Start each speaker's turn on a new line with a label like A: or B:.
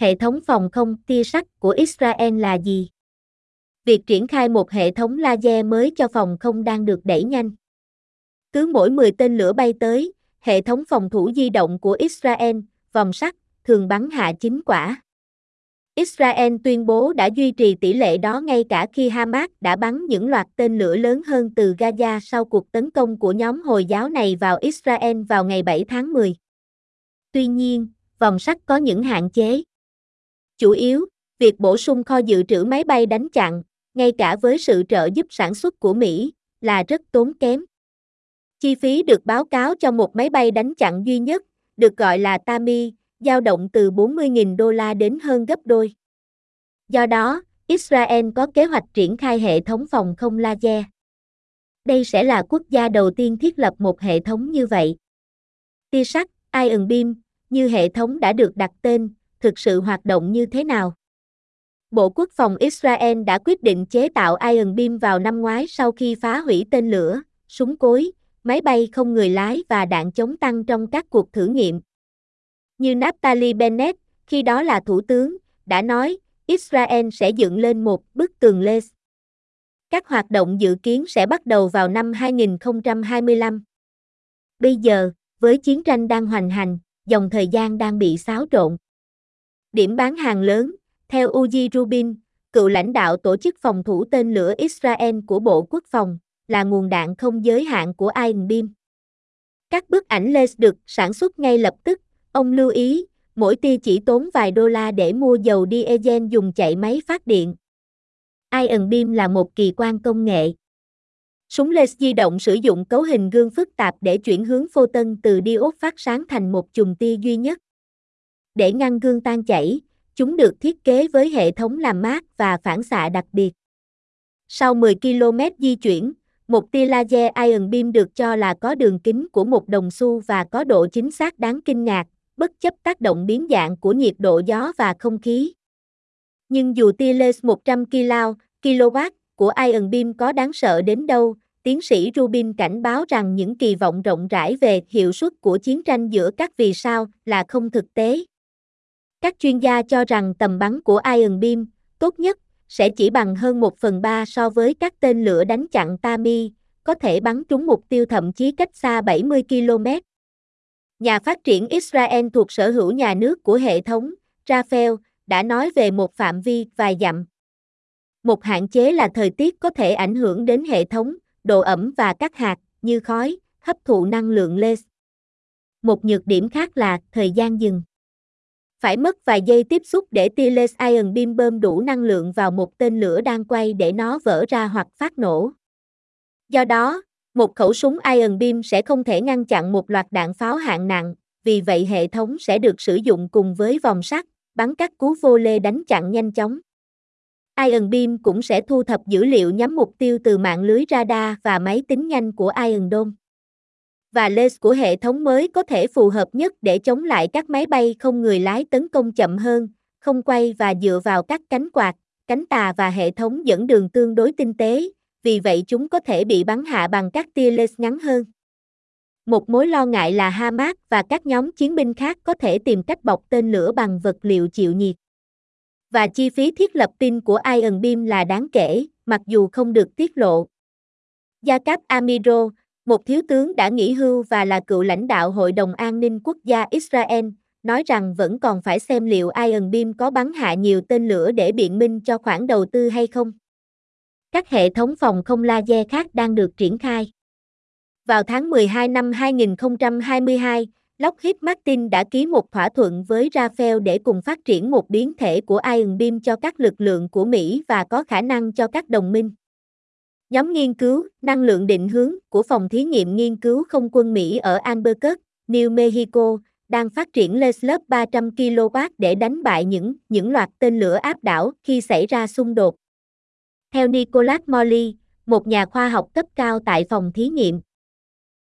A: Hệ thống phòng không tia sắt của Israel là gì? Việc triển khai một hệ thống laser mới cho phòng không đang được đẩy nhanh. Cứ mỗi 10 tên lửa bay tới, hệ thống phòng thủ di động của Israel, vòng sắt, thường bắn hạ chính quả. Israel tuyên bố đã duy trì tỷ lệ đó ngay cả khi Hamas đã bắn những loạt tên lửa lớn hơn từ Gaza sau cuộc tấn công của nhóm Hồi giáo này vào Israel vào ngày 7 tháng 10. Tuy nhiên, vòng sắt có những hạn chế. Chủ yếu, việc bổ sung kho dự trữ máy bay đánh chặn, ngay cả với sự trợ giúp sản xuất của Mỹ, là rất tốn kém. Chi phí được báo cáo cho một máy bay đánh chặn duy nhất, được gọi là Tami, dao động từ 40.000 đô la đến hơn gấp đôi. Do đó, Israel có kế hoạch triển khai hệ thống phòng không laser. Đây sẽ là quốc gia đầu tiên thiết lập một hệ thống như vậy. Tia sắt, Iron Beam, như hệ thống đã được đặt tên, thực sự hoạt động như thế nào? Bộ Quốc phòng Israel đã quyết định chế tạo Iron Beam vào năm ngoái sau khi phá hủy tên lửa, súng cối, máy bay không người lái và đạn chống tăng trong các cuộc thử nghiệm. Như Naftali Bennett, khi đó là thủ tướng, đã nói, Israel sẽ dựng lên một bức tường Les. Các hoạt động dự kiến sẽ bắt đầu vào năm 2025. Bây giờ, với chiến tranh đang hoành hành, dòng thời gian đang bị xáo trộn. Điểm bán hàng lớn, theo Uji Rubin, cựu lãnh đạo tổ chức phòng thủ tên lửa Israel của Bộ Quốc phòng, là nguồn đạn không giới hạn của Iron Beam. Các bức ảnh laser được sản xuất ngay lập tức, ông lưu ý, mỗi tia chỉ tốn vài đô la để mua dầu diesel dùng chạy máy phát điện. Iron Beam là một kỳ quan công nghệ. Súng laser di động sử dụng cấu hình gương phức tạp để chuyển hướng photon từ diode phát sáng thành một chùm tia duy nhất. Để ngăn gương tan chảy, chúng được thiết kế với hệ thống làm mát và phản xạ đặc biệt. Sau 10 km di chuyển, một tia laser ion beam được cho là có đường kính của một đồng xu và có độ chính xác đáng kinh ngạc, bất chấp tác động biến dạng của nhiệt độ gió và không khí. Nhưng dù tia laser 100 kW của ion beam có đáng sợ đến đâu, tiến sĩ Rubin cảnh báo rằng những kỳ vọng rộng rãi về hiệu suất của chiến tranh giữa các vì sao là không thực tế. Các chuyên gia cho rằng tầm bắn của Iron Beam, tốt nhất, sẽ chỉ bằng hơn 1 phần 3 so với các tên lửa đánh chặn Tami, có thể bắn trúng mục tiêu thậm chí cách xa 70 km. Nhà phát triển Israel thuộc sở hữu nhà nước của hệ thống, Rafael, đã nói về một phạm vi vài dặm. Một hạn chế là thời tiết có thể ảnh hưởng đến hệ thống, độ ẩm và các hạt, như khói, hấp thụ năng lượng laser. Một nhược điểm khác là thời gian dừng. Phải mất vài giây tiếp xúc để tia laser ion beam bơm đủ năng lượng vào một tên lửa đang quay để nó vỡ ra hoặc phát nổ. Do đó, một khẩu súng ion beam sẽ không thể ngăn chặn một loạt đạn pháo hạng nặng, vì vậy hệ thống sẽ được sử dụng cùng với vòng sắt, bắn các cú vô lê đánh chặn nhanh chóng. Ion Beam cũng sẽ thu thập dữ liệu nhắm mục tiêu từ mạng lưới radar và máy tính nhanh của Iron Dome và laser của hệ thống mới có thể phù hợp nhất để chống lại các máy bay không người lái tấn công chậm hơn, không quay và dựa vào các cánh quạt, cánh tà và hệ thống dẫn đường tương đối tinh tế, vì vậy chúng có thể bị bắn hạ bằng các tia laser ngắn hơn. Một mối lo ngại là Hamas và các nhóm chiến binh khác có thể tìm cách bọc tên lửa bằng vật liệu chịu nhiệt. Và chi phí thiết lập tin của Iron Beam là đáng kể, mặc dù không được tiết lộ. Gia Cấp Amiro, một thiếu tướng đã nghỉ hưu và là cựu lãnh đạo Hội đồng An ninh Quốc gia Israel, nói rằng vẫn còn phải xem liệu Iron Beam có bắn hạ nhiều tên lửa để biện minh cho khoản đầu tư hay không. Các hệ thống phòng không laser khác đang được triển khai. Vào tháng 12 năm 2022, Lockheed Martin đã ký một thỏa thuận với Rafael để cùng phát triển một biến thể của Iron Beam cho các lực lượng của Mỹ và có khả năng cho các đồng minh. Nhóm nghiên cứu năng lượng định hướng của Phòng Thí nghiệm Nghiên cứu Không quân Mỹ ở Albuquerque, New Mexico, đang phát triển laser 300 kW để đánh bại những những loạt tên lửa áp đảo khi xảy ra xung đột. Theo Nicholas Morley, một nhà khoa học cấp cao tại phòng thí nghiệm,